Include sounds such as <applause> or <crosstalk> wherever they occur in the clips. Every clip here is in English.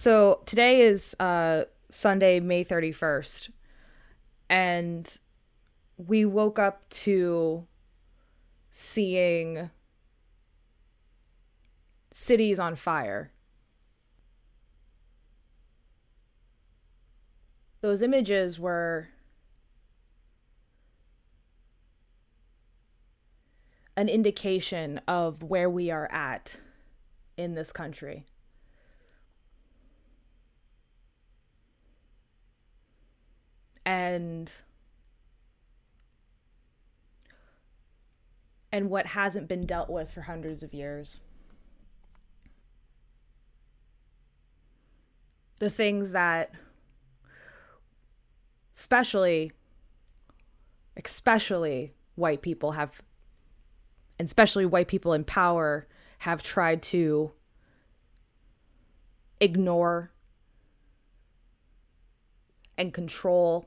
So today is uh, Sunday, May 31st. And we woke up to seeing cities on fire. Those images were an indication of where we are at in this country. And and what hasn't been dealt with for hundreds of years. The things that especially especially white people have and especially white people in power have tried to ignore and control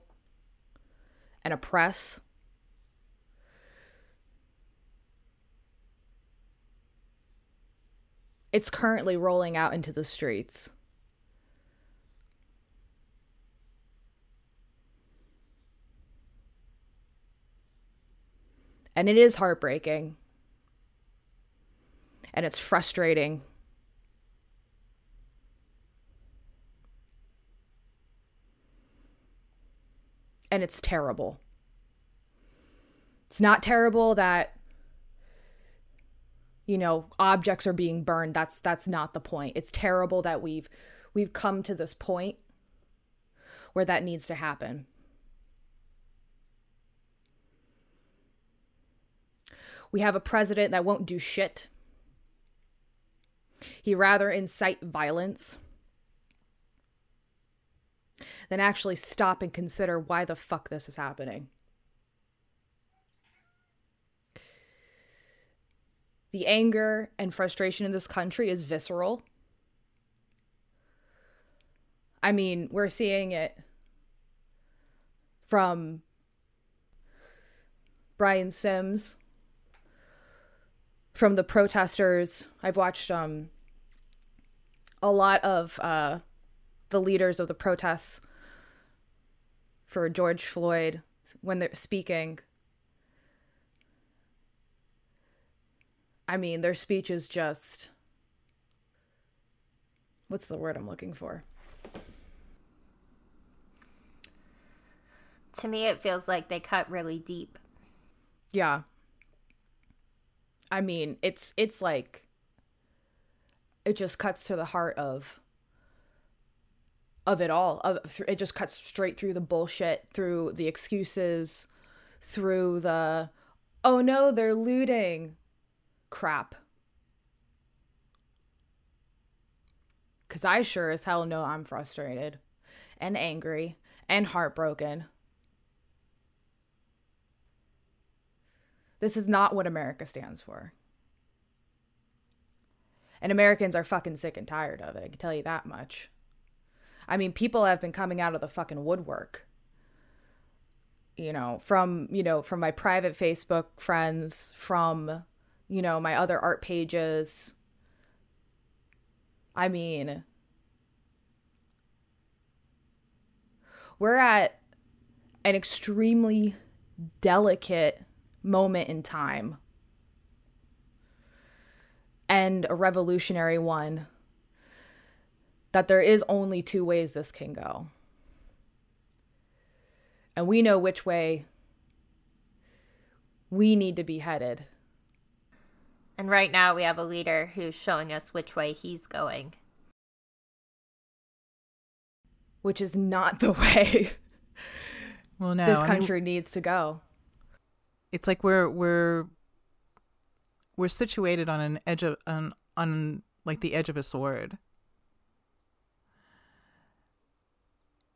and oppress. It's currently rolling out into the streets. And it is heartbreaking and it's frustrating. And it's terrible. It's not terrible that you know objects are being burned. That's that's not the point. It's terrible that we've we've come to this point where that needs to happen. We have a president that won't do shit. He rather incite violence than actually stop and consider why the fuck this is happening. The anger and frustration in this country is visceral. I mean, we're seeing it from Brian Sims from the protesters. I've watched um, a lot of uh, the leaders of the protests for George Floyd when they're speaking. I mean, their speech is just. What's the word I'm looking for? To me, it feels like they cut really deep. Yeah. I mean, it's it's like it just cuts to the heart of of it all. Of it just cuts straight through the bullshit, through the excuses, through the oh no, they're looting crap. Cuz I sure as hell know I'm frustrated and angry and heartbroken This is not what America stands for. And Americans are fucking sick and tired of it. I can tell you that much. I mean, people have been coming out of the fucking woodwork. You know, from, you know, from my private Facebook friends, from, you know, my other art pages. I mean, we're at an extremely delicate moment in time and a revolutionary one that there is only two ways this can go. And we know which way we need to be headed. And right now we have a leader who's showing us which way he's going. Which is not the <laughs> way well, no, this country I mean, needs to go it's like we're we're we're situated on an edge of on on like the edge of a sword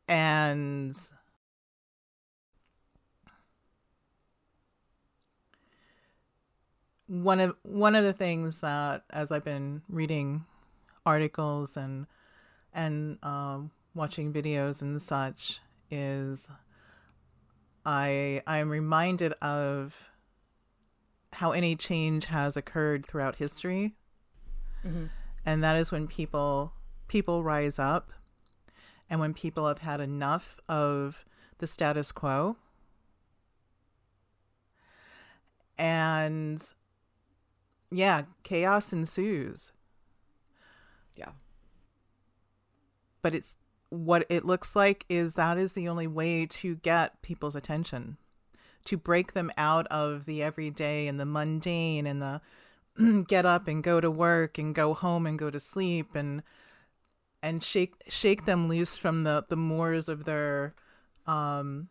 and one of one of the things that as I've been reading articles and and um, watching videos and such is I I'm reminded of how any change has occurred throughout history. Mm-hmm. And that is when people people rise up and when people have had enough of the status quo and yeah, chaos ensues. Yeah. But it's what it looks like is that is the only way to get people's attention, to break them out of the everyday and the mundane and the <clears throat> get up and go to work and go home and go to sleep and and shake shake them loose from the the moors of their um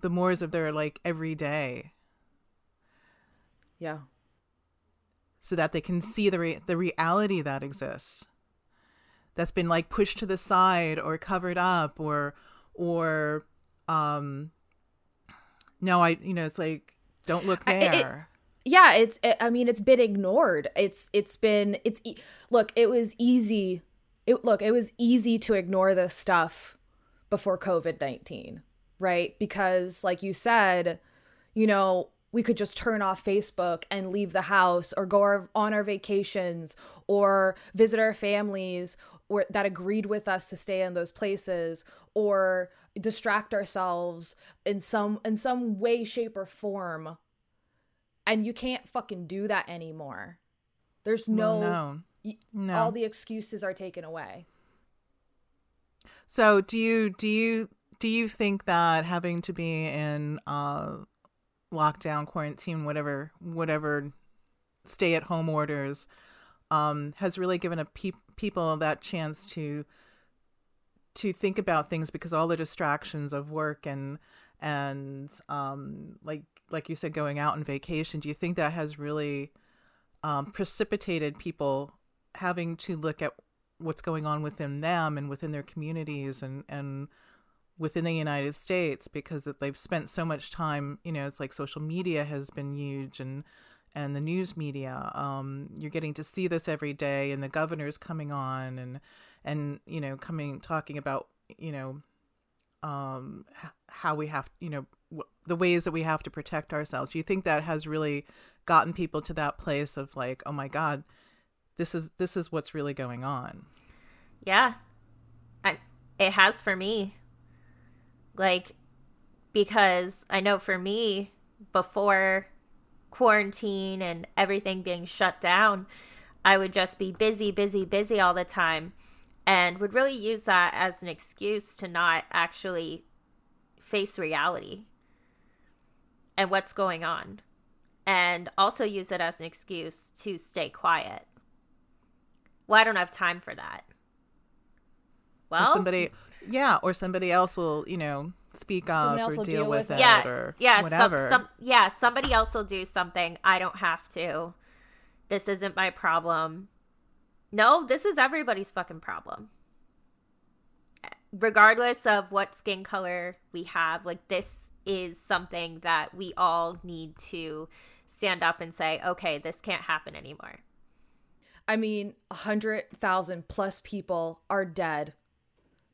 the moors of their like everyday. Yeah. so that they can see the re- the reality that exists. That's been like pushed to the side or covered up or or um no i you know it's like don't look I- it- there. Yeah it's it, i mean it's been ignored. It's it's been it's e- look it was easy it look it was easy to ignore this stuff before covid-19 right? Because like you said you know we could just turn off facebook and leave the house or go our, on our vacations or visit our families or that agreed with us to stay in those places or distract ourselves in some in some way shape or form. And you can't fucking do that anymore. There's no, Well, no no all the excuses are taken away. so do you do you do you think that having to be in uh lockdown quarantine whatever whatever stay at home orders um has really given a peop people that chance to to think about things because all the distractions of work and and um like like you said going out on vacation do you think that has really um precipitated people having to look at what's going on within them and within their communities and and within the United States because they've spent so much time you know it's like social media has been huge and and the news media um you're getting to see this every day and the governor's coming on and and you know coming talking about you know um how we have you know the ways that we have to protect ourselves. Do you think that has really gotten people to that place of like oh my god this is this is what's really going on Yeah. I, it has for me. Like, because I know for me, before quarantine and everything being shut down, I would just be busy, busy, busy all the time and would really use that as an excuse to not actually face reality and what's going on. And also use it as an excuse to stay quiet. Well, I don't have time for that. or Well, somebody yeah or somebody else will you know speak up or deal, deal with, with it it. yeah, or yeah, whatever some, some, yeah, somebody else will do something. I don't have to. This isn't my problem. No, this is everybody's fucking problem. Regardless of what skin color we have, like this is something that we all need to stand up and say, okay, this can't happen anymore. I mean, a hundred thousand plus people are dead.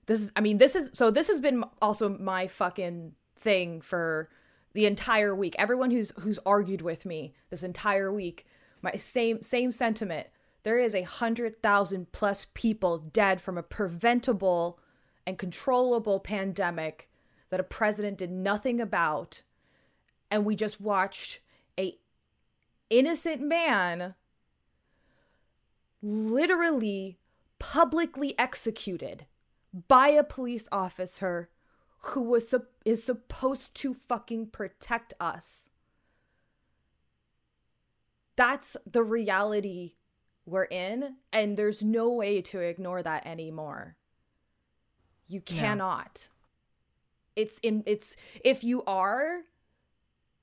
This is, I mean, this is so. This has been also my fucking thing for the entire week. Everyone who's who's argued with me this entire week, my same same sentiment. There is a hundred thousand plus people dead from a preventable and controllable pandemic that a president did nothing about, and we just watched a innocent man literally publicly executed by a police officer who was is supposed to fucking protect us. That's the reality we're in and there's no way to ignore that anymore. You cannot. It's in it's if you are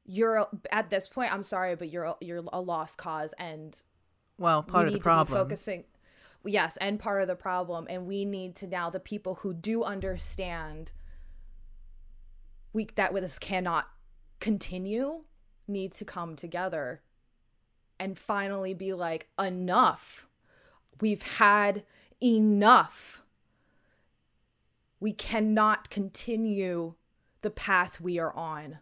you're at this point I'm sorry but you're you're a lost cause and well part we of the need problem to be focusing yes and part of the problem and we need to now the people who do understand we that this cannot continue need to come together and finally be like enough. We've had enough. We cannot continue the path we are on.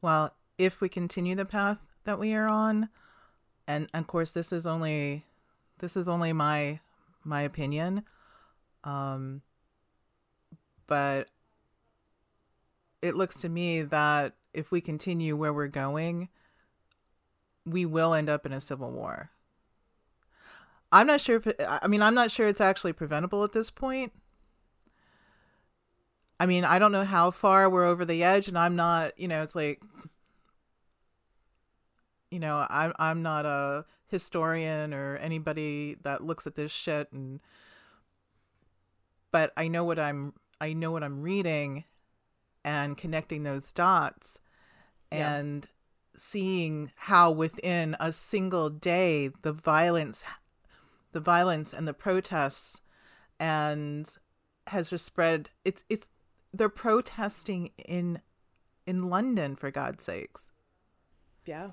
Well if we continue the path that we are on and, of course this is only this is only my my opinion. Um, but it looks to me that if we continue where we're going, we will end up in a civil war. I'm not sure if it, I mean I'm not sure it's actually preventable at this point. I mean, I don't know how far we're over the edge and I'm not, you know, it's like you know, I'm I'm not a historian or anybody that looks at this shit and but I know what I'm I know what I'm reading and connecting those dots Yeah. and seeing how within a single day the violence the violence and the protests and has just spread it's it's they're protesting in in London for God's sakes Yeah.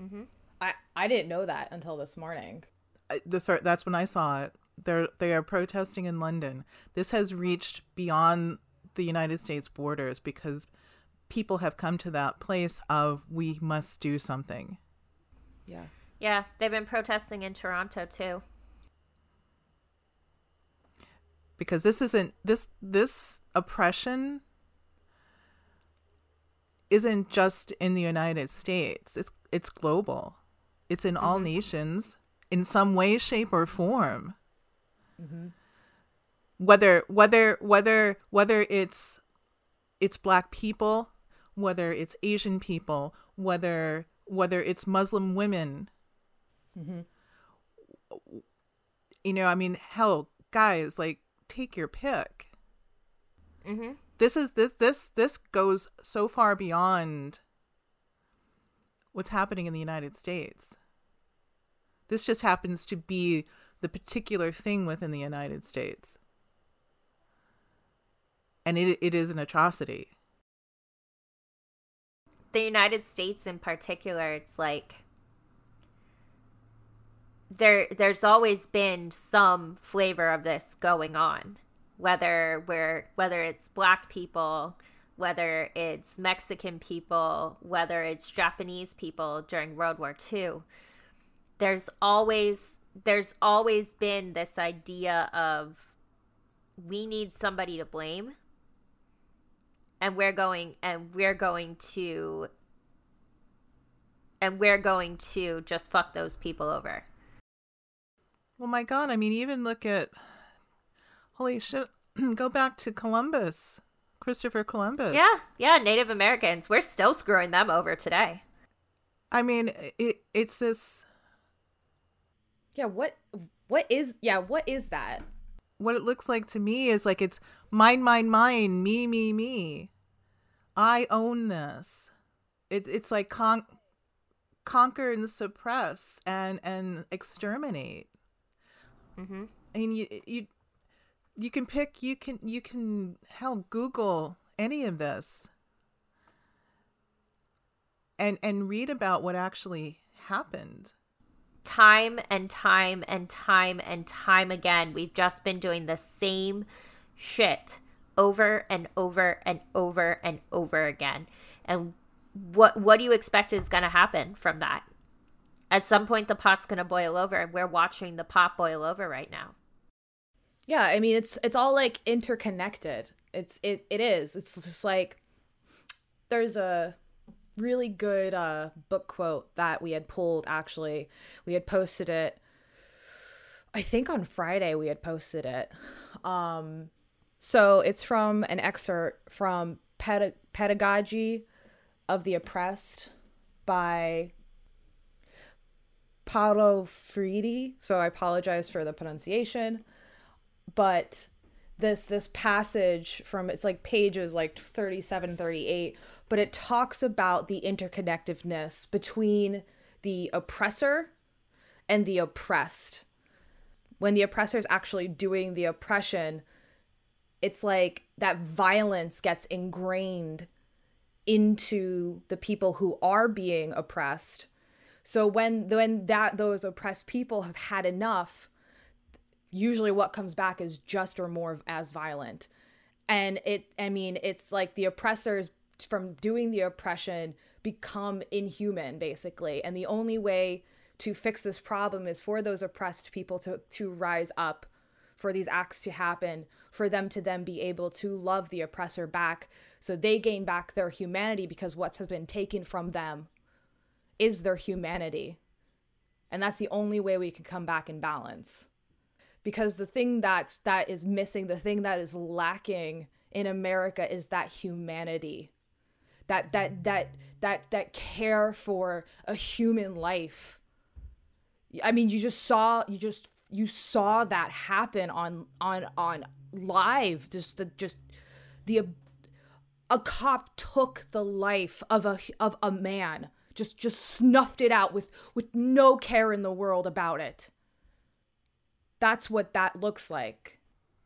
Mm-hmm. I I didn't know that until this morning. I- the fir- that's when I saw it. They're they are protesting in London. This has reached beyond the United States borders because people have come to that place of we must do something. Yeah. Yeah, they've been protesting in Toronto too. Because this isn't this this oppression isn't just in the United States. It's it's global. It's in all mm-hmm. nations in some way, shape, or form. Mm-hmm. Whether whether whether whether it's it's black people, whether it's Asian people, whether whether it's Muslim women. Mm-hmm. You know, I mean, hell, guys, like take your pick. Mm-hmm. This is this this this goes so far beyond what's happening in the United States. This just happens to be the particular thing within the United States. And it it is an atrocity. the United States in particular, it's like there there's always been some flavor of this going on. Whether we're whether it's black people, whether it's Mexican people, whether it's Japanese people during World War II. There's always there's always been this idea of we need somebody to blame and we're going and we're going to and we're going to just fuck those people over. Well, my God, I mean, even look at holy shit. <clears throat> Go back to Columbus, Christopher Columbus. Yeah, yeah, Native Americans, we're still screwing them over today. I mean, it it's this Yeah, what what is yeah, what is that? what it looks like to me is like it's mine, mine, mine, me, me, me. I own this. It, it's like con- conquer and suppress and and exterminate. Mm-hmm. And you you you can pick. You can you can hell Google any of this and and read about what actually happened. Time and time and time and time again, we've just been doing the same shit over and over and over and over again. And what what do you expect is going to happen from that? At some point the pot's going to boil over and we're watching the pot boil over right now. Yeah, I mean it's it's all like interconnected. It's it it is. It's just like there's a really good uh book quote that we had pulled actually. We had posted it I think on Friday we had posted it. Um so it's from an excerpt from Peda- Pedagogy of the Oppressed by Paulo Freire. So I apologize for the pronunciation but this this passage from it's like pages like 37 38 but it talks about the interconnectedness between the oppressor and the oppressed. When the oppressor is actually doing the oppression it's like that violence gets ingrained into the people who are being oppressed. So when when that those oppressed people have had enough usually what comes back is just or more as violent. And it i mean it's like the oppressors from doing the oppression become inhuman basically. And the only way to fix this problem is for those oppressed people to to rise up for these acts to happen for them to then be able to love the oppressor back so they gain back their humanity because what has been taken from them is their humanity. And that's the only way we can come back in balance because the thing that's that is missing the thing that is lacking in america is that humanity that that that that that care for a human life. I mean you just saw you just you saw that happen on on on live. Just the just the a cop took the life of a of a man just just snuffed it out with with no care in the world about it that's what that looks like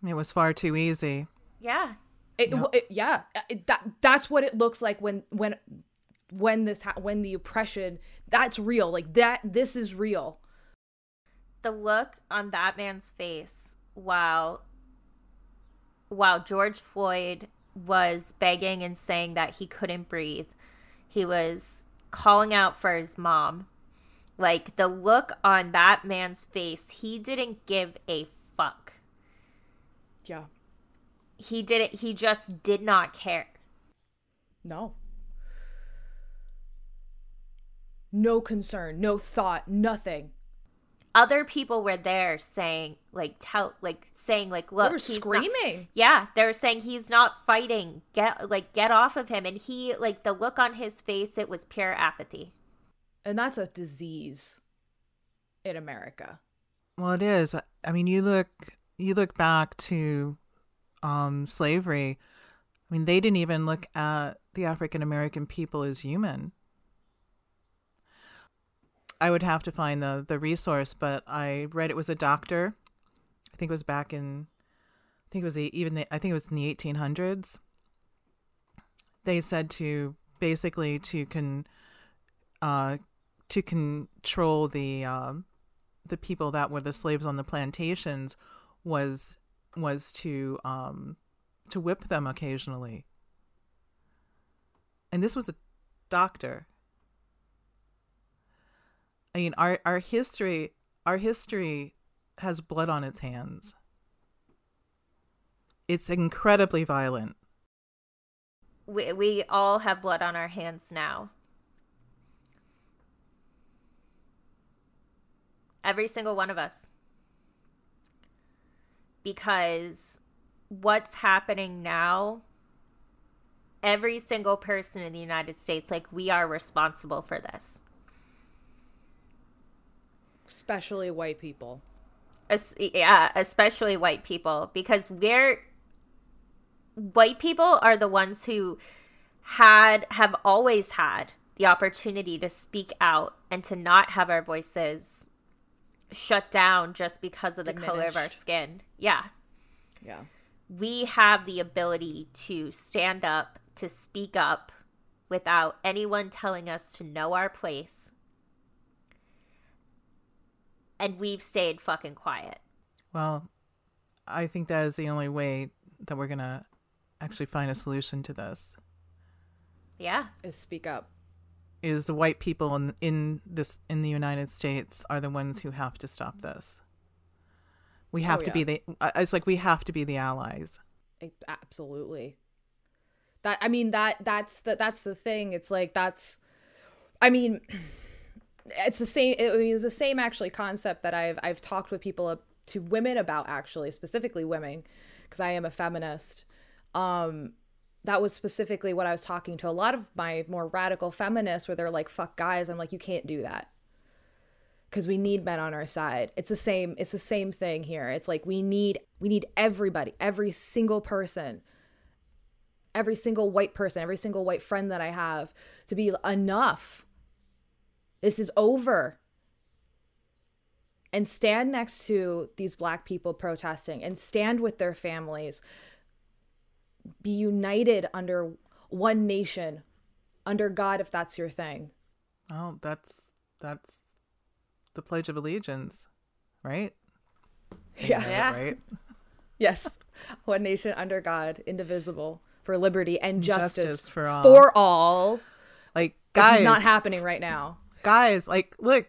It was far too easy. Yeah. it, it- yeah it, that that's what it looks like when when when this ha- when the oppression that's real like that this is real the look on that man's face while while George Floyd was begging and saying that he couldn't breathe. He was calling out for his mom. Like the look on that man's face, he didn't give a fuck. yeah He didn't he just did not care. no no concern no thought nothing Other people were there saying like tell like saying like look they were he's not- screaming Yeah, they were saying he's not fighting. Get like get off of him. And he like the look on his face, it was pure apathy. And that's a disease in america Well, it is. I mean, you look you look back to um, slavery. I mean, they didn't even look at the African American people as human. I would have to find the the resource, but I read it was a doctor. I think it was back in, I think it was even the, I think it was in the eighteen hundreds. They said to basically to con, uh, to control the um, the people that were the slaves on the plantations was was to um to whip them occasionally. And this was a doctor. I mean our our history our history has blood on its hands. It's incredibly violent. We we all have blood on our hands now. Every single one of us. Because what's happening now every single person in the United States like we are responsible for this. especially white people Es- yeah, especially white people because we're white people are the ones who had have always had the opportunity to speak out and to not have our voices shut down just because of the color of our skin. Yeah. yeah We have the ability to stand up, to speak up without anyone telling us to know our place. And we've stayed fucking quiet. Well, I think that is the only way that we're going to actually find a solution to this. Yeah. is speak up is the white people in in this in the United States are the ones who have to stop this. We have Oh, to be the. uh, It's like we have to be the allies. Absolutely that i mean that that's the that's the thing it's like that's i mean <clears throat> it's the same i mean it's the same actually concept that i've i've talked with people to women about actually specifically women because i am a feminist um that was specifically what i was talking to a lot of my more radical feminists where they're like fuck guys. I'm like you can't do that. Because we need men on our side. It's the same it's the same thing here. It's like we need we need everybody every single person every single white person every single white friend that i have to be enough. This is over. And stand next to these black people protesting and stand with their families be united under one nation under god if that's your thing Oh, that's that's the Pledge of Allegiance, right? yeah Yeah. Right. <laughs> Yes. One nation under God, indivisible, for liberty and justice, Justice for all. For all. Like This guys, is not happening right now. guys, like look,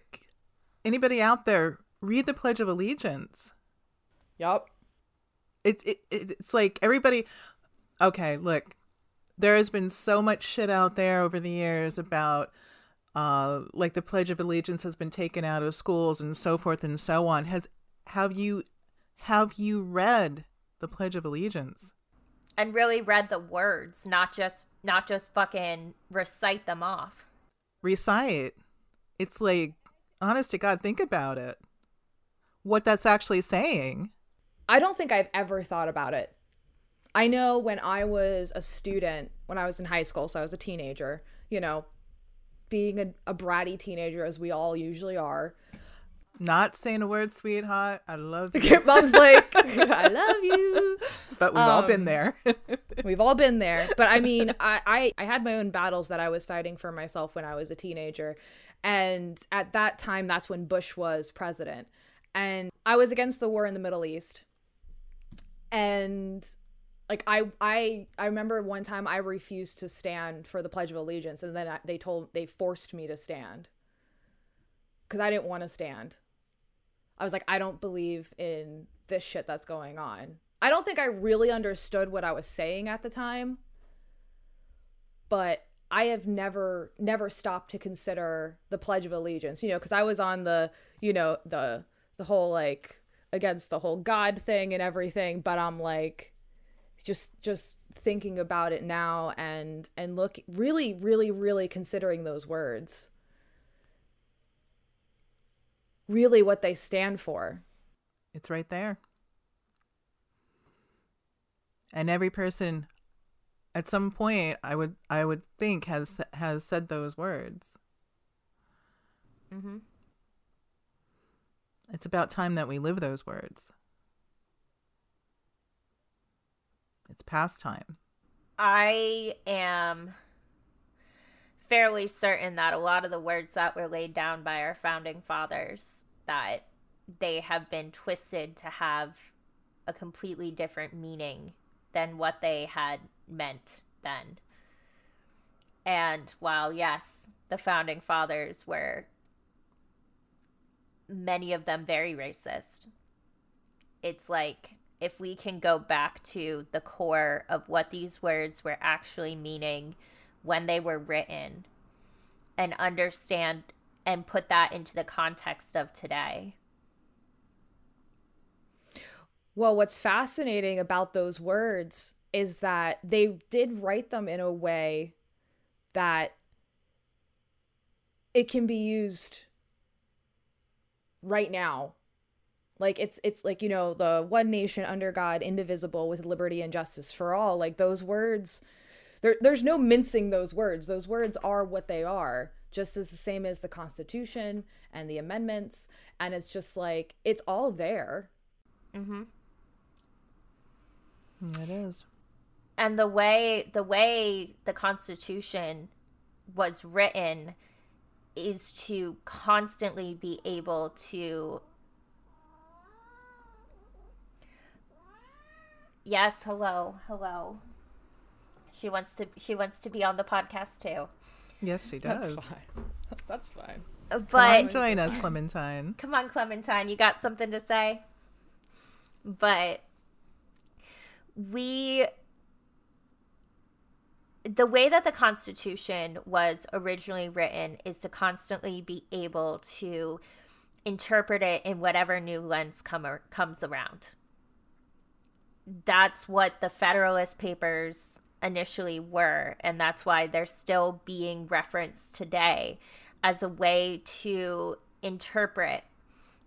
anybody out there, read the Pledge of Allegiance. Yep. It, it, it it's like everybody. Okay, look, there has been so much shit out there over the years about uh like the pledge of allegiance has been taken out of schools and so forth and so on. Has have you have you read the pledge of allegiance? And really read the words not just not just fucking recite them off. Recite. It's like honest to god think about it. What that's actually saying. I don't think I've ever thought about it. I know when I was a student, when I was in high school, so I was a teenager, you know, being a, a bratty teenager as we all usually are. not saying a word sweetheart i love <laughs> you Mom's like, <laughs> I love you. but we've all been Um, there <laughs> We've all been there. But I mean, I, I, I had my own battles that I was fighting for myself when I was a teenager. And at that time, that's when Bush was president. And I was against the war in the Middle East. And like I I I remember one time I refused to stand for the Pledge of Allegiance and then I, they told they forced me to stand cuz I didn't want to stand. I was like I don't believe in this shit that's going on. I don't think I really understood what I was saying at the time. But I have never never stopped to consider the Pledge of Allegiance, you know, cuz I was on the, you know, the the whole like against the whole god thing and everything, but I'm like just just thinking about it now and and look really really really considering those words really what they stand for It's right there. And every person at some point I would I would think has has said those words. mm-hmm. It's about time that we live those words. It's past time. I am fairly certain that a lot of the words that were laid down by our founding fathers that they have been twisted to have a completely different meaning than what they had meant then. And while yes, the founding fathers were many of them very racist. It's like if we can go back to the core of what these words were actually meaning when they were written and understand and put that into the context of today. Well, what's fascinating about those words is that they did write them in a way that it can be used right now. Like it's it's like, you know, the one nation under God, indivisible with liberty and justice for all. Like those words there there's no mincing those words. Those words are what they are, just as the same as the Constitution and the amendments. And it's just like it's all there. Mm-hmm. It is. and the way the way the constitution was written is to constantly be able to yes hello hello she wants to she wants to be on the podcast too Yes, she does. <laughs> That's fine. That's fine. Come but on, join us, Clementine. <laughs> Come on, Clementine, you got something to say? But we the way that the constitution was originally written is to constantly be able to interpret it in whatever new lens come ar- comes around that's what the federalist papers initially were and that's why they're still being referenced today as a way to interpret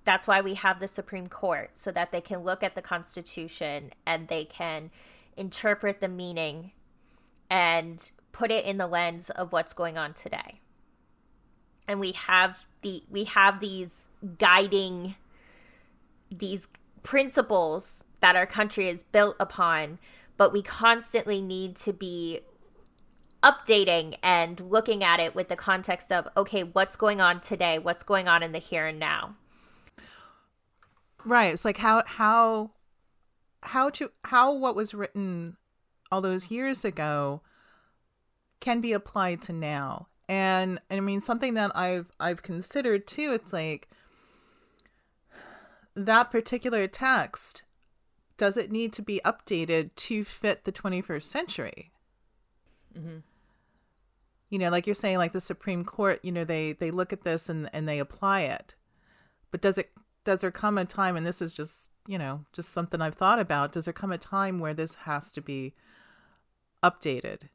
that's why we have the Supreme Court so that they can look at the Constitution and they can interpret the meaning and put it in the lens of what's going on today. And we have the we have these guiding these principles that our country is built upon, but we constantly need to be updating and looking at it with the context of okay, what's going on today? What's going on in the here and now? Right. It's like how how how to how what was written all those years ago can be applied to now. And, and I mean something that I've I've considered too, it's like that particular text does it need to be updated to fit the 21st century? Mm-hmm. You know, like you're saying, like the Supreme Court, you know, they they look at this and and they apply it. But does it does there come a time, and this is just you know just something I've thought about, does there come a time where this has to be updated?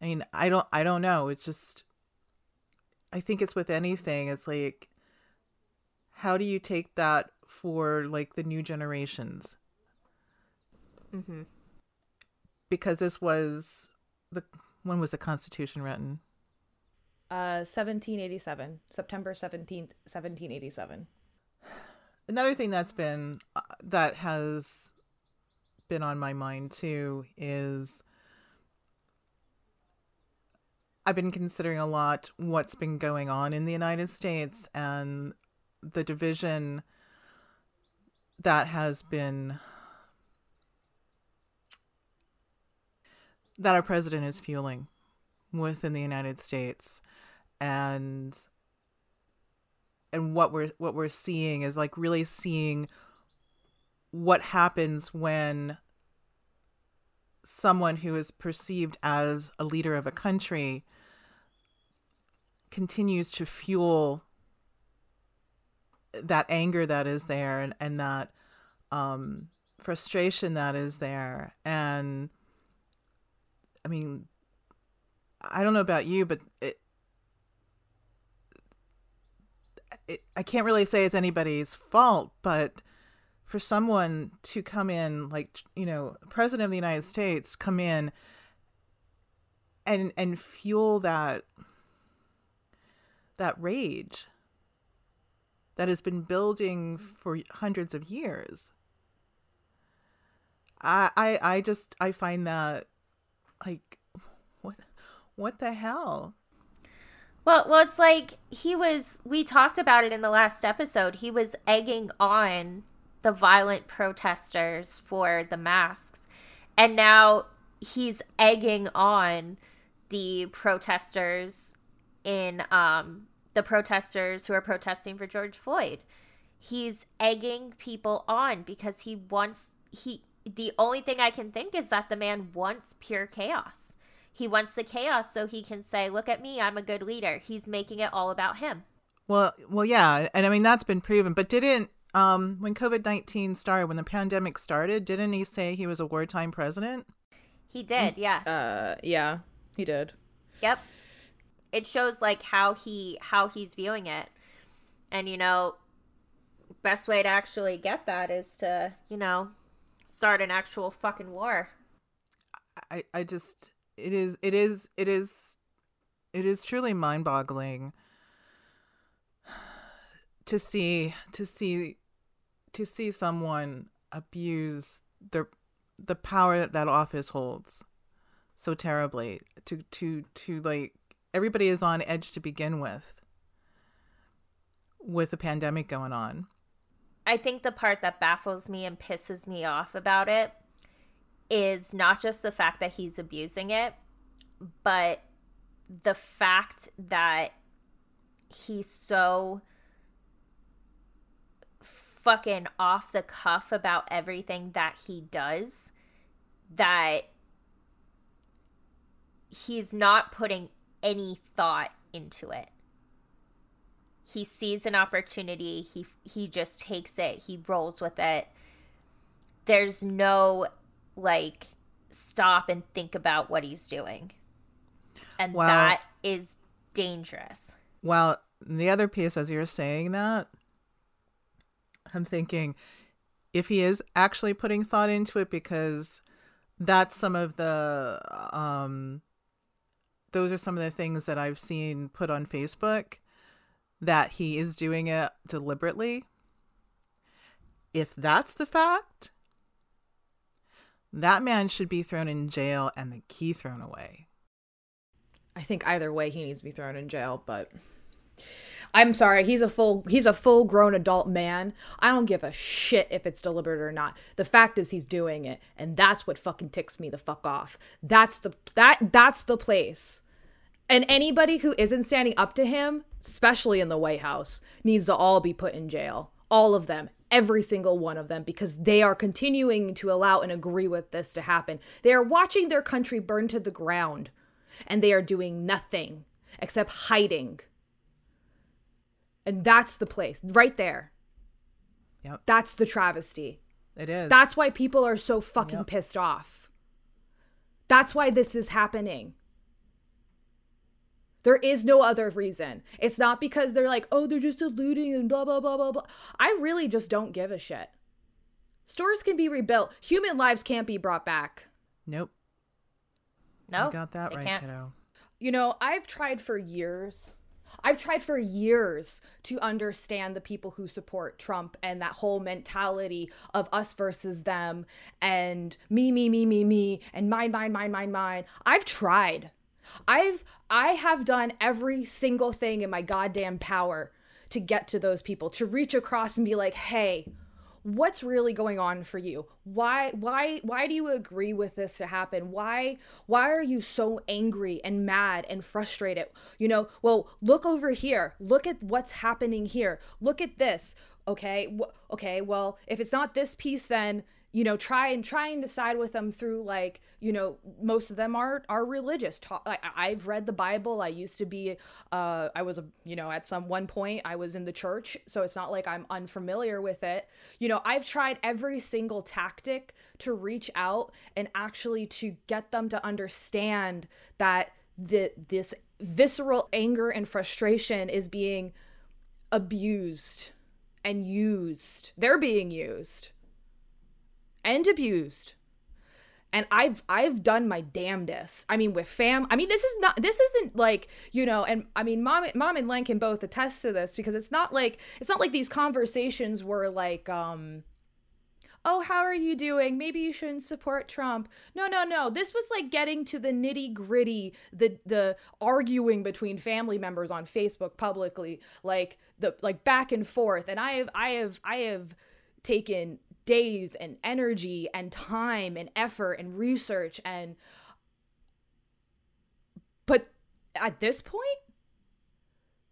I mean, I don't I don't know. It's just I think it's with anything. It's like how do you take that for like the new generations? Mm-hmm. Because this was the when was the Constitution written? Uh, 1787, September 17th, 1787. Another thing that's been uh, that has been on my mind too is I've been considering a lot what's been going on in the United States and the division that has been that our president is fueling within the United States. And and what we're what we're seeing is like really seeing what happens when someone who is perceived as a leader of a country continues to fuel that anger that is there and, and that um, frustration that is there. And i mean i don't know about you but it, it i can't really say it's anybody's fault but for someone to come in like you know president of the united states come in and and fuel that that rage that has been building for hundreds of years. I I, I just I find that like what what the hell? Well, well, it's like he was. We talked about it in the last episode. He was egging on the violent protesters for the masks, and now he's egging on the protesters in um the protesters who are protesting for George Floyd. He's egging people on because he wants he the only thing I can think is that the man wants pure chaos. He wants the chaos so he can say, "Look at me, I'm a good leader." He's making it all about him. Well, well, yeah, and I mean that's been proven. But didn't um when COVID nineteen started, when the pandemic started, didn't he say he was a wartime president? He did, yes. Uh, yeah, he did. Yep it shows like how he how he's viewing it. And you know best way to actually get that is to you know start an actual fucking war. I i just it is it is it is it is truly mind-boggling to see to see to see someone abuse the the power that that office holds so terribly to to to like everybody is on edge to begin with with the pandemic going on. I think the part that baffles me and pisses me off about it is not just the fact that he's abusing it, but the fact that he's so fucking off the cuff about everything that he does that he's not putting any thought into it. He sees an opportunity, he he just takes it, he rolls with it. There's no like stop and think about what he's doing. And well, that is dangerous. Well, the other piece as you're saying that, I'm thinking if he is actually putting thought into it because that's some of the um those are some of the things that I've seen put on Facebook that he is doing it deliberately. If that's the fact, that man should be thrown in jail and the key thrown away. I think either way he needs to be thrown in jail, but I'm sorry, he's a full he's a full grown adult man. I don't give a shit if it's deliberate or not. The fact is he's doing it, and that's what fucking ticks me the fuck off. That's the that that's the place And anybody who isn't standing up to him, especially in the White House, needs to all be put in jail. All of them. Every single one of them, because they are continuing to allow and agree with this to happen. They are watching their country burn to the ground, and they are doing nothing except hiding. And that's the place, right there. Yep. That's the travesty. It is. That's why people are so fucking Yep. pissed off. That's why this is happening. There is no other reason. It's not because they're like, oh, they're just eluding and blah, blah, blah, blah, blah. I really just don't give a shit. Stores can be rebuilt, human lives can't be brought back. nope. No, you got that they right, can't. kiddo. You know, I've tried for years. I've tried for years to understand the people who support Trump and that whole mentality of us versus them and me, me, me, me, me, and mine, mine, mine, mine, mine. I've tried. I've I have done every single thing in my goddamn power to get to those people, to reach across and be like, hey, what's really going on for you? Why why why do you agree with this to happen? Why why are you so angry and mad and frustrated? You know well look over here. Look at what's happening here. Look at this. Okay okay well if it's not this piece then you know try and try and decide with them through like you know most of them are are religious. Ta- like I- i've read the bible. I used to be uh i was a you know at some one point i was in the church so it's not like i'm unfamiliar with it. You know i've tried every single tactic to reach out and actually to get them to understand that the this visceral anger and frustration is being abused and used. They're being used and abused. And i've i've done my damnedest. I mean with fam i mean this is not this isn't like you know and i mean mom mom and len can both attest to this because it's not like it's not like these conversations were like um oh how are you doing? Maybe you shouldn't support trump. No no no. This was like getting to the nitty gritty the the arguing between family members on facebook publicly like the like back and forth. And i have i have i have taken days and energy and time and effort and research and but at this point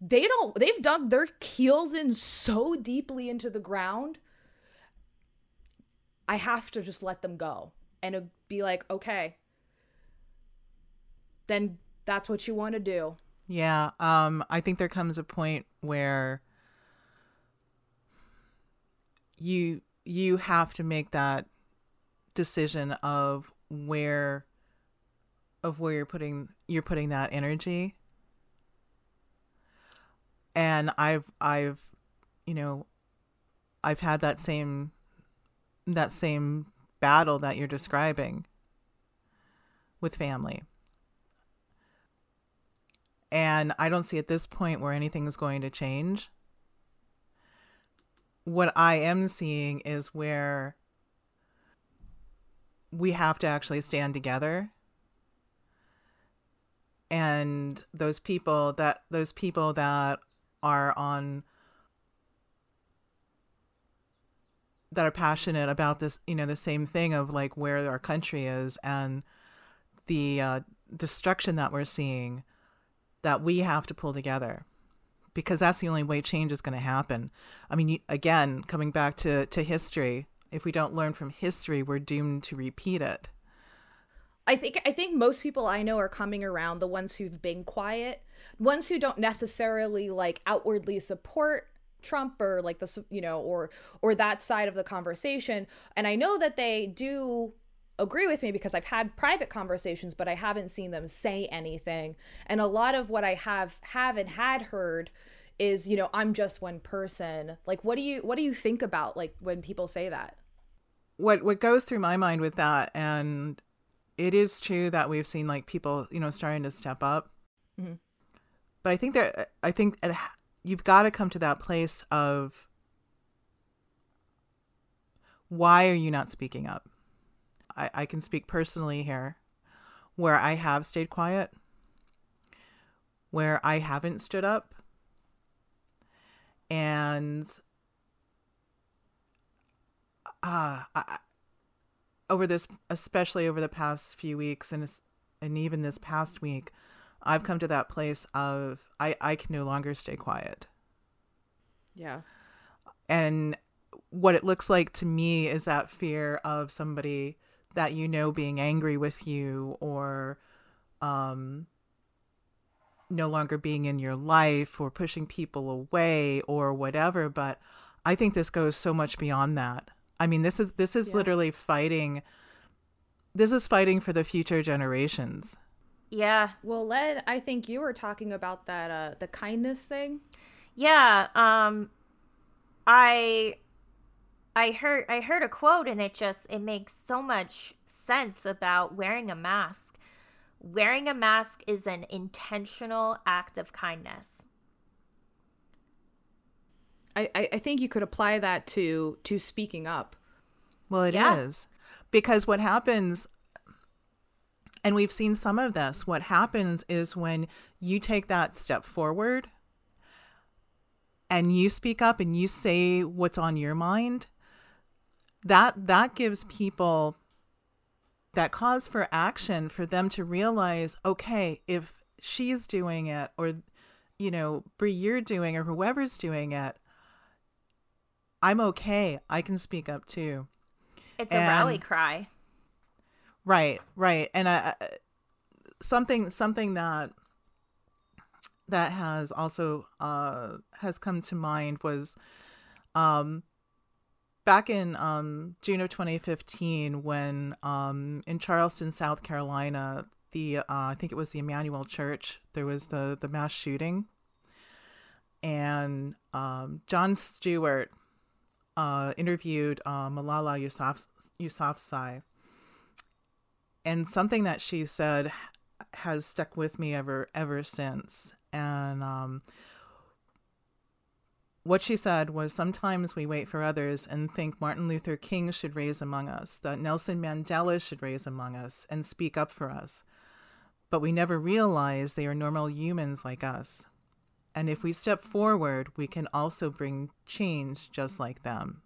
they don't they've dug their heels in so deeply into the ground. I have to just let them go and be like okay then that's what you want to do. Yeah, um, I think there comes a point where you you have to make that decision of where of where you're putting you're putting that energy. And I've I've you know I've had that same that same battle that you're describing with family and I don't see at this point where anything is going to change. What I am seeing is where we have to actually stand together. And those people that those people that are on that are passionate about this, you know, the same thing of like where our country is and the uh, destruction that we're seeing that we have to pull together because that's the only way change is going to happen. I mean, again, coming back to, to history, if we don't learn from history, we're doomed to repeat it. I think I think most people I know are coming around the ones who've been quiet, ones who don't necessarily like outwardly support Trump or like the you know or or that side of the conversation and I know that they do agree with me because I've had private conversations but I haven't seen them say anything and a lot of what I have have and had heard is you know I'm just one person like what do you what do you think about like when people say that What what goes through my mind with that, and it is true that we've seen like people, you know, starting to step up. Mhm. But I think that I think it, you've got to come to that place of why are you not speaking up? I, I can speak personally here, where I have stayed quiet, where I haven't stood up, and uh, I, over this, especially over the past few weeks, and and even this past week, I've come to that place of I, I can no longer stay quiet. Yeah. And what it looks like to me is that fear of somebody that you know being angry with you or um no longer being in your life or pushing people away or whatever but i think this goes so much beyond that i mean this is this is Yeah. literally fighting this is fighting for the future generations Yeah. Well, Led, I think you were talking about that uh the kindness thing. Yeah, um I I heard I heard a quote and it just it makes so much sense about wearing a mask. Wearing a mask is an intentional act of kindness. I, I, I think you could apply that to to speaking up. Well, it is Yeah. Because what happens, and we've seen some of this, what happens is when you take that step forward and you speak up and you say what's on your mind, that that gives people that cause for action for them to realize, okay, if she's doing it or you know, Brie, you're doing or whoever's doing it, I'm okay. I can speak up too. It's a rally cry. Right, right, and I, I- something something that that has also uh, has come to mind was um, back in um, June of 2015 when um, in Charleston, South Carolina, the uh, I think it was the Emanuel Church, there was the the mass shooting, and um, Jon Stewart uh, interviewed uh, Malala Yousaf- Yousafzai. And something that she said has stuck with me ever ever since. And um, what she said was sometimes we wait for others and think Martin Luther King should raise among us, that Nelson Mandela should raise among us and speak up for us. But we never realize they are normal humans like us. And if we step forward, we can also bring change just like them.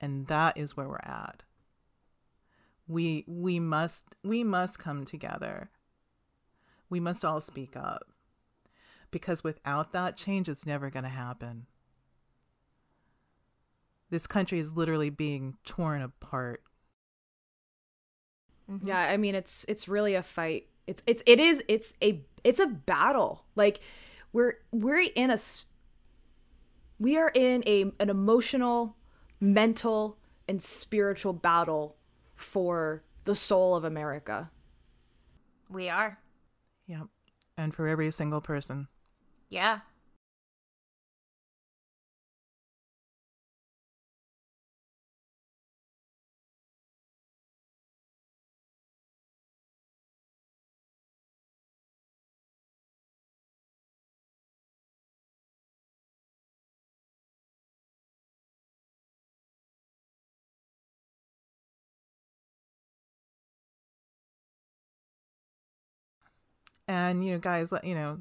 And that is where we're at we we must we must come together we must all speak up because without that change is never going to happen this country is literally being torn apart Mhm. Yeah, I mean it's it's really a fight. It's it's it is it's a it's a battle. Like we're we're in a we are in a an emotional, mental and spiritual battle for the soul of America. We are. yep and for every single person Yeah. And you know guys let you know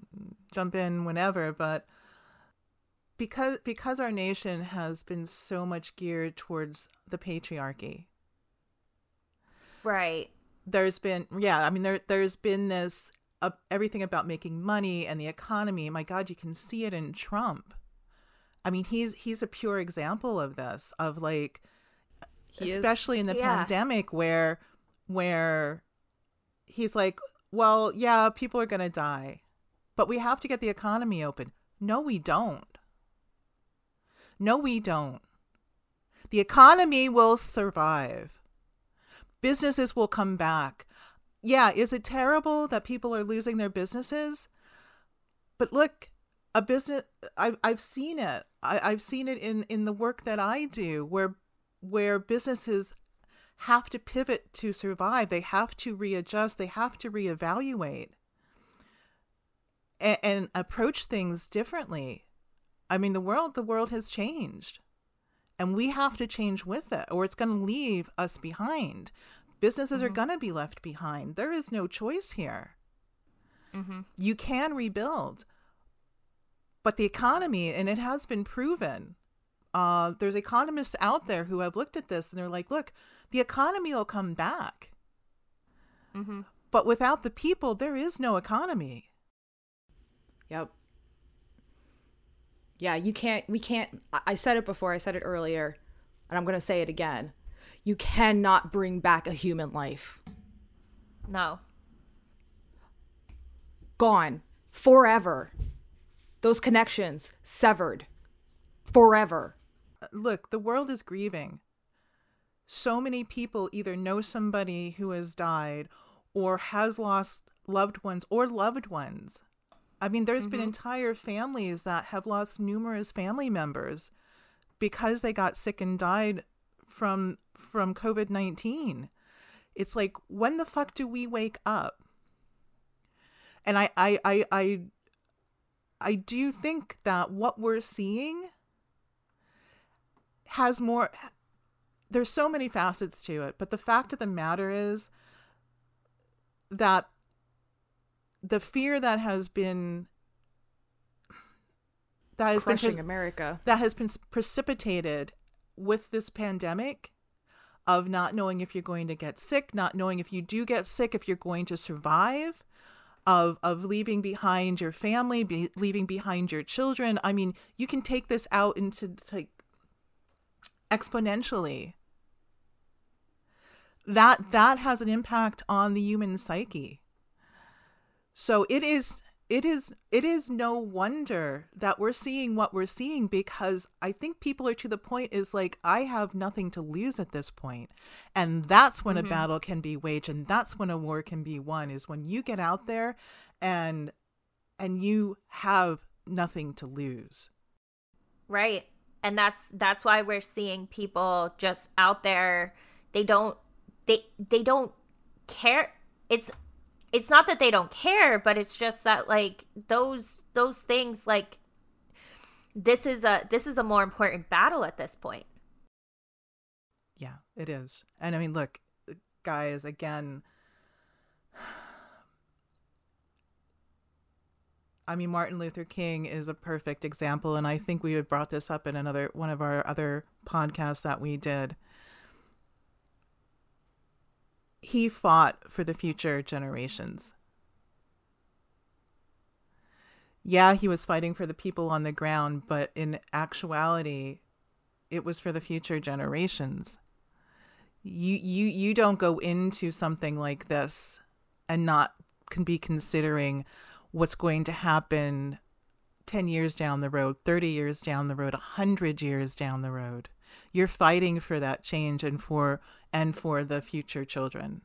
jump in whenever but because because our nation has been so much geared towards the patriarchy Right. there's been yeah i mean there there's been this uh, everything about making money and the economy my god you can see it in trump i mean he's he's a pure example of this of like He is- especially in the Yeah. pandemic where where he's like well yeah people are going to die but we have to get the economy open. No we don't. No we don't. The economy will survive. Businesses will come back. Yeah is it terrible that people are losing their businesses? But look a business i've, I've seen it. I, i've seen it in in the work that i do where where businesses have to pivot to survive. They have to readjust. They have to reevaluate and, and approach things differently. I mean the world the world has changed and we have to change with it or it's going to leave us behind. Businesses are going to be left behind. There is no choice here. Mm-hmm. you can rebuild but the economy and it has been proven uh, there's economists out there who have looked at this and they're like look the economy will come back Mm-hmm. but without the people there is no economy Yep. Yeah, you can't, we can't, I- I said it before, I said it earlier, and I'm going to say it again. You cannot bring back a human life. No. Gone. Forever. Those connections severed. Forever. Look, the world is grieving. So many people either know somebody who has died or has lost loved ones or loved ones. I mean, there's been mm-hmm. entire families that have lost numerous family members because they got sick and died from from COVID-19. It's like when the fuck do we wake up? And I I I I, I do think that what we're seeing has more there's so many facets to it, but the fact of the matter is that the fear that has been that has been Crushing pres- America. that has been precipitated with this pandemic of not knowing if you're going to get sick, not knowing if you do get sick, if you're going to survive, of of leaving behind your family, be, leaving behind your children. I mean, you can take this out into like exponentially. That that has an impact on the human psyche. So it is it is it is no wonder that we're seeing what we're seeing because I think people are to the point is like I have nothing to lose at this point. And that's when a mm-hmm. battle can be waged and that's when a war can be won is when you get out there and and you have nothing to lose. Right. And that's that's why we're seeing people just out there they don't they they don't care it's it's not that they don't care, but it's just that like those those things like this is a this is a more important battle at this point. Yeah, it is. And I mean, look, guys, again, I mean, Martin Luther King is a perfect example. And I think we had brought this up in another one of our other podcasts that we did. He fought for the future generations. Yeah, he was fighting for the people on the ground, but in actuality, it was for the future generations you you you don't go into something like this and not can be considering what's going to happen 10 years down the road 30 years down the road 100 years down the road. You're fighting for that change and for and for the future children.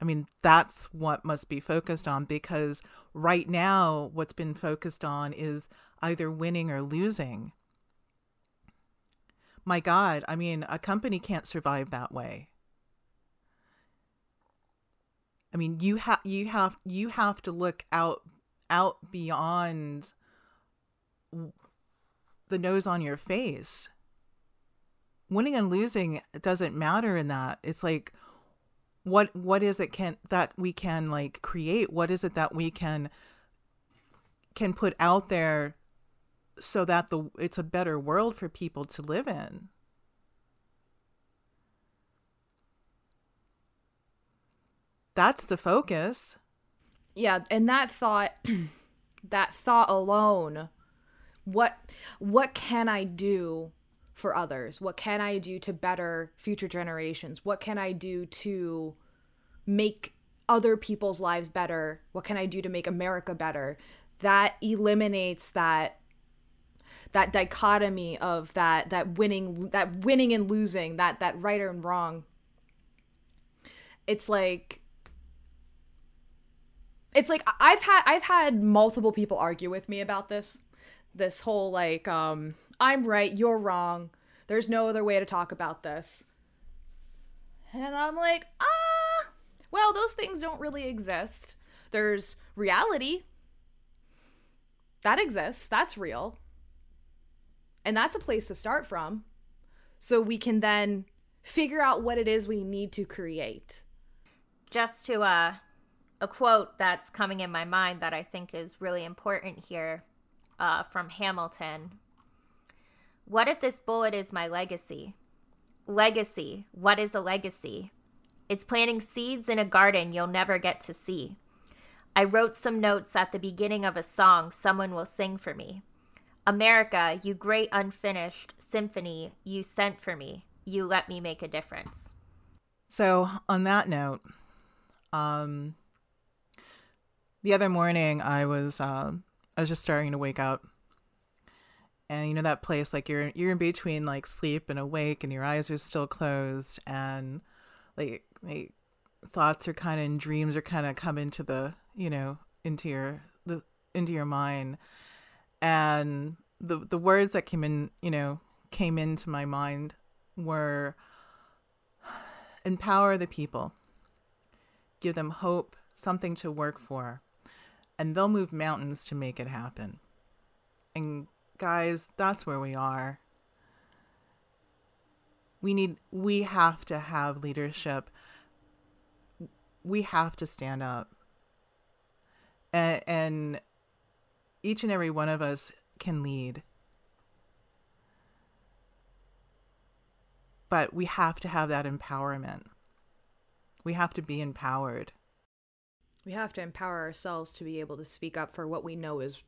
I mean, that's what must be focused on because right now, what's been focused on is either winning or losing. My god i mean a company can't survive that way i mean you have you have you have to look out out beyond the nose on your face. Winning and losing doesn't matter in that. It's like what what is it can that we can like create? What is it that we can can put out there so that the it's a better world for people to live in. That's the focus. Yeah, and that thought <clears throat> that thought alone what what can I do for others? What can I do to better future generations? What can I do to make other people's lives better? What can I do to make America better? That eliminates that that dichotomy of that that winning that winning and losing, that that right and wrong. It's like it's like I've had I've had multiple people argue with me about this this whole like um I'm right, you're wrong. There's no other way to talk about this. And I'm like, ah, well, those things don't really exist. There's reality. That exists. That's real. And that's a place to start from. So we can then figure out what it is we need to create. Just to uh a quote that's coming in my mind that I think is really important here uh, from Hamilton. What if this bullet is my legacy? Legacy. What is a legacy? It's planting seeds in a garden you'll never get to see. I wrote some notes at the beginning of a song someone will sing for me. America, you great unfinished symphony you sent for me. You let me make a difference. So, on that note, um, the other morning I was uh, I was just starting to wake up, and you know that place like you're you're in between like sleep and awake, and your eyes are still closed, and like like thoughts are kind of and dreams are kind of come into the you know into your the into your mind, and the the words that came in you know came into my mind were empower the people. Give them hope something to work for and they'll move mountains to make it happen and guys that's where we are we need we have to have leadership we have to stand up and, and each and every one of us can lead. But we have to have that empowerment. We have to be empowered. We have to empower ourselves to be able to speak up for what we know is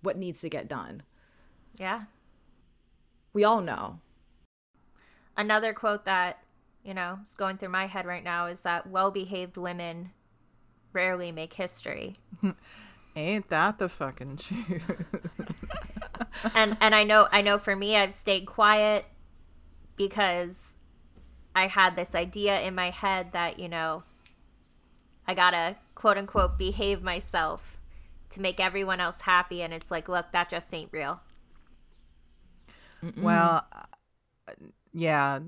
what needs to get done. Yeah. We all know. Another quote that, you know, is going through my head right now is that well behaved women rarely make history. <laughs> Ain't that the fucking truth? and and I know I know for me I've stayed quiet because I had this idea in my head that, you know, I gotta quote unquote behave myself to make everyone else happy and it's like, look, that just ain't real. Mm-mm. Well, uh, yeah,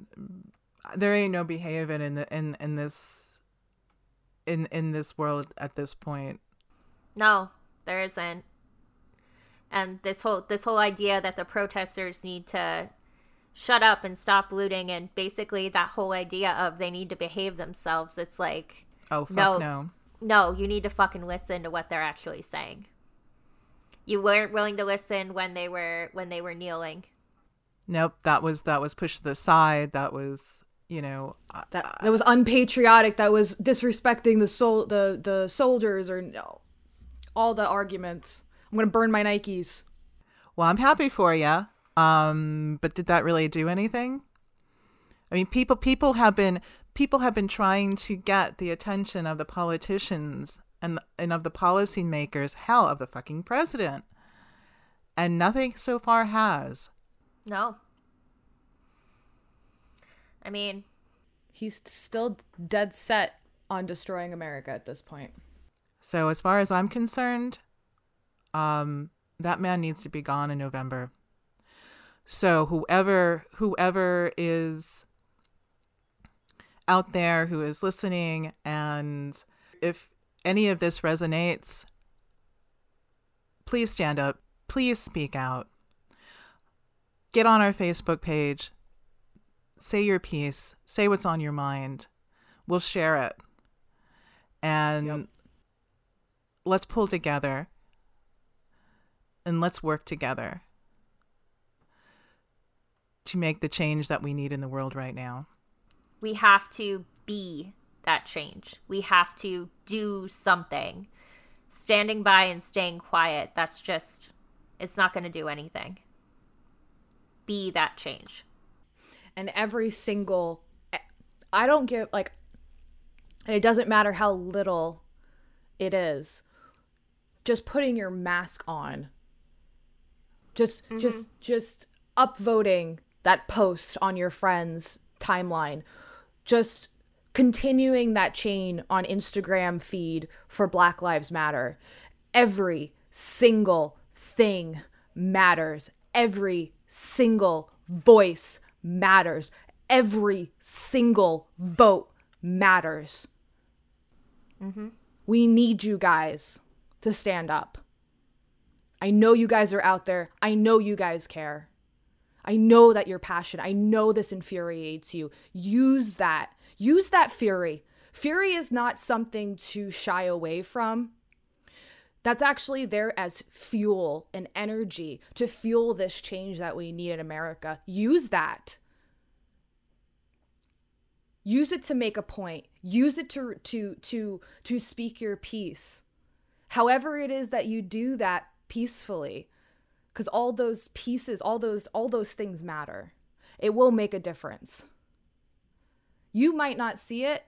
there ain't no behaving in the in in this in in this world at this point. No, there isn't and this whole this whole idea that the protesters need to shut up and stop looting and basically that whole idea of they need to behave themselves it's like oh fuck no no, no you need to fucking listen to what they're actually saying you weren't willing to listen when they were when they were kneeling nope that was that was pushed to the side that was you know that that was unpatriotic that was disrespecting the soul the the soldiers or no all the arguments I'm gonna burn my Nikes. Well, I'm happy for you. Um, but did that really do anything? I mean, people people have been people have been trying to get the attention of the politicians and and of the policymakers, hell, of the fucking president, and nothing so far has. No. I mean, he's still dead set on destroying America at this point. So, as far as I'm concerned, um, that man needs to be gone in November. So whoever whoever is out there who is listening and if any of this resonates, please stand up. Please speak out. Get on our Facebook page. Say your piece. Say what's on your mind. We'll share it. And yep. let's pull together and let's work together to make the change that we need in the world right now. We have to be that change. We have to do something. Standing by and staying quiet, that's just, it's not going to do anything. Be that change. And every single, I don't give, like, and it doesn't matter how little it is, just putting your mask on just mm-hmm. just just upvoting that post on your friend's timeline. Just continuing that chain on Instagram feed for Black Lives Matter. Every single thing matters. Every single voice matters. Every single vote matters. Mm-hmm. We need you guys to stand up. I know you guys are out there. I know you guys care. I know that you're passionate. I know this infuriates you. Use that. Use that fury. Fury is not something to shy away from. That's actually there as fuel and energy to fuel this change that we need in America. Use that. Use it to make a point. Use it to to to to speak your piece However it is that you do that peacefully cuz all those pieces, all those all those things matter. It will make a difference. You might not see it.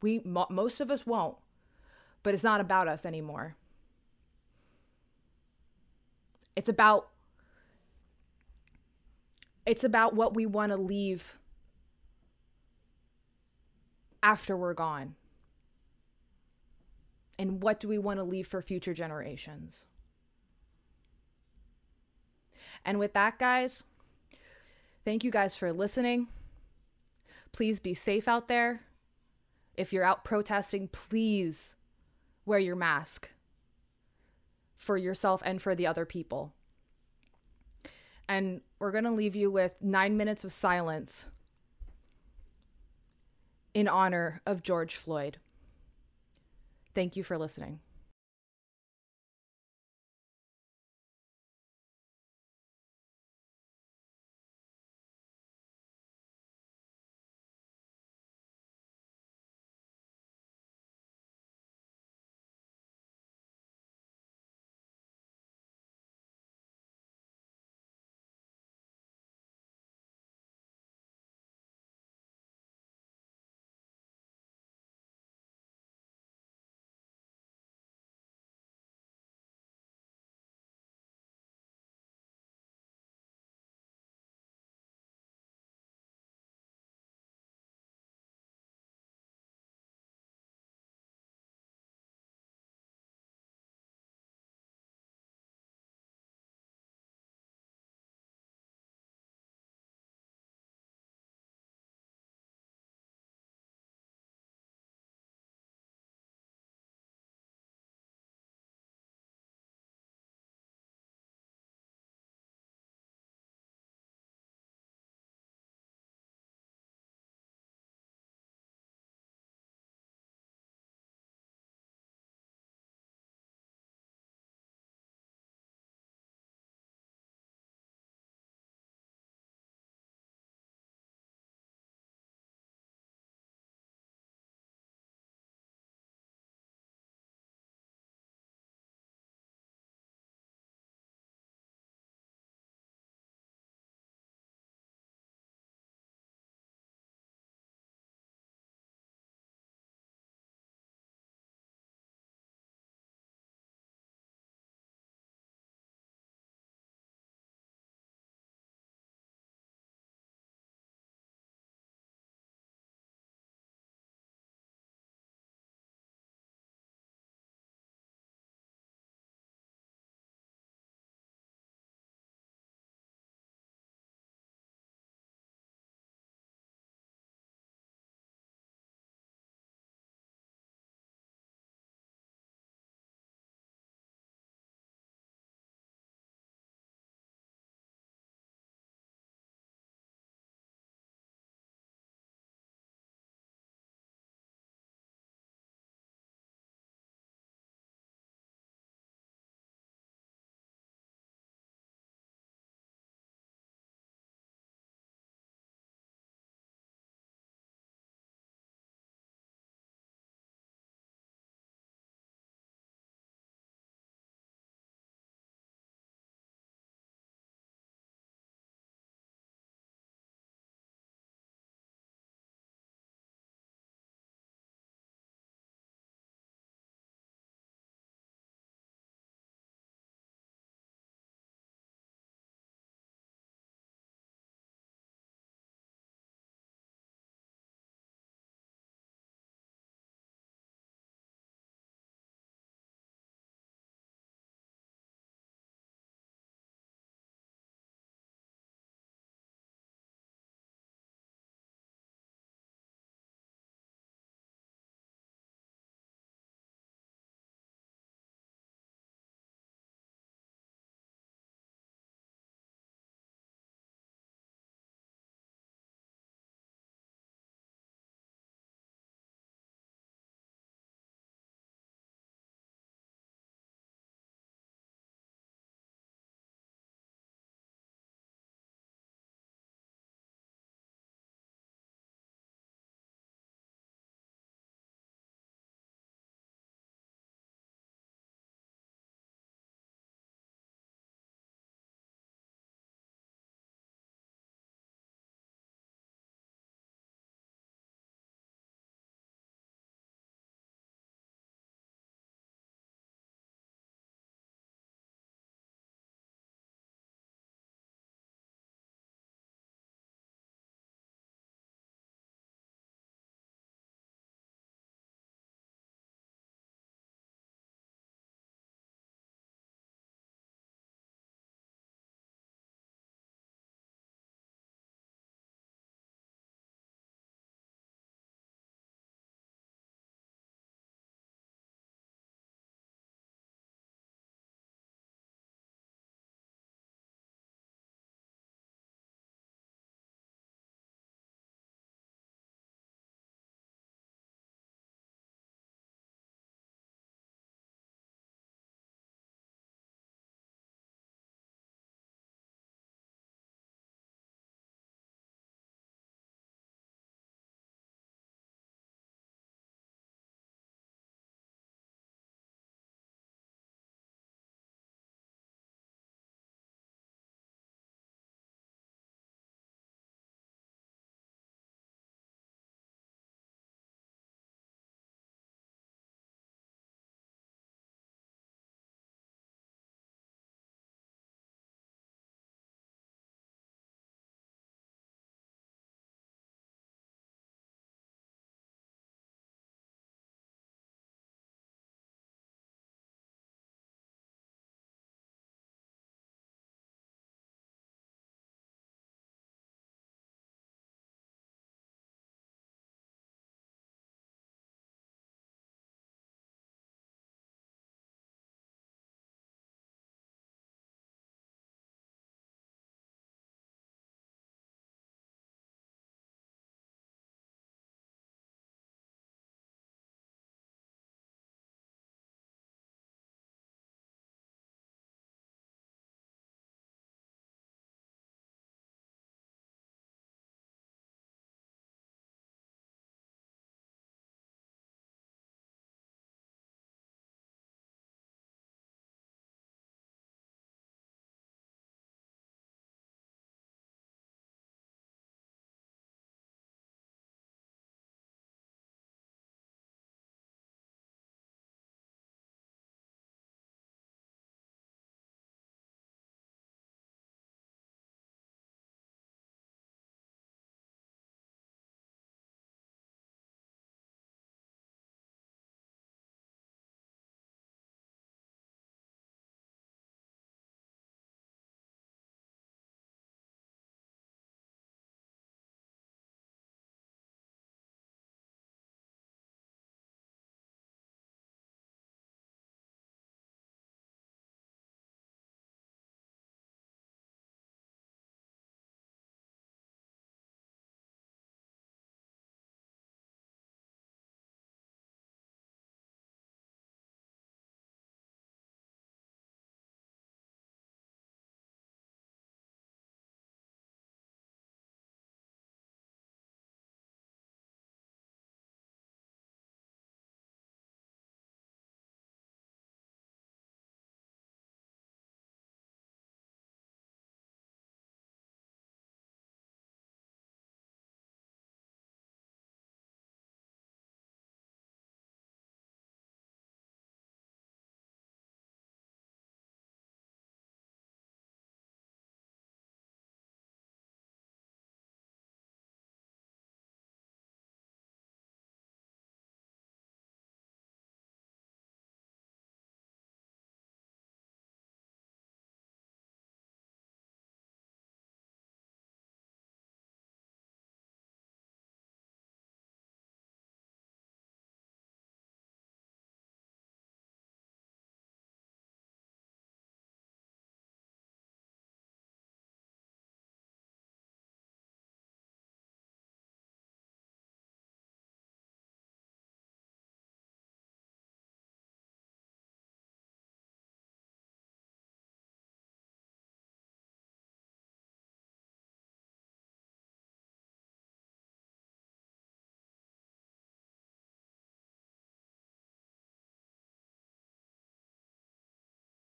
We mo- most of us won't. But it's not about us anymore. It's about it's about what we want to leave after we're gone. And what do we want to leave for future generations? And with that, guys, thank you guys for listening. Please be safe out there. If you're out protesting, please wear your mask for yourself and for the other people. And we're going to leave you with nine minutes of silence in honor of George Floyd. Thank you for listening.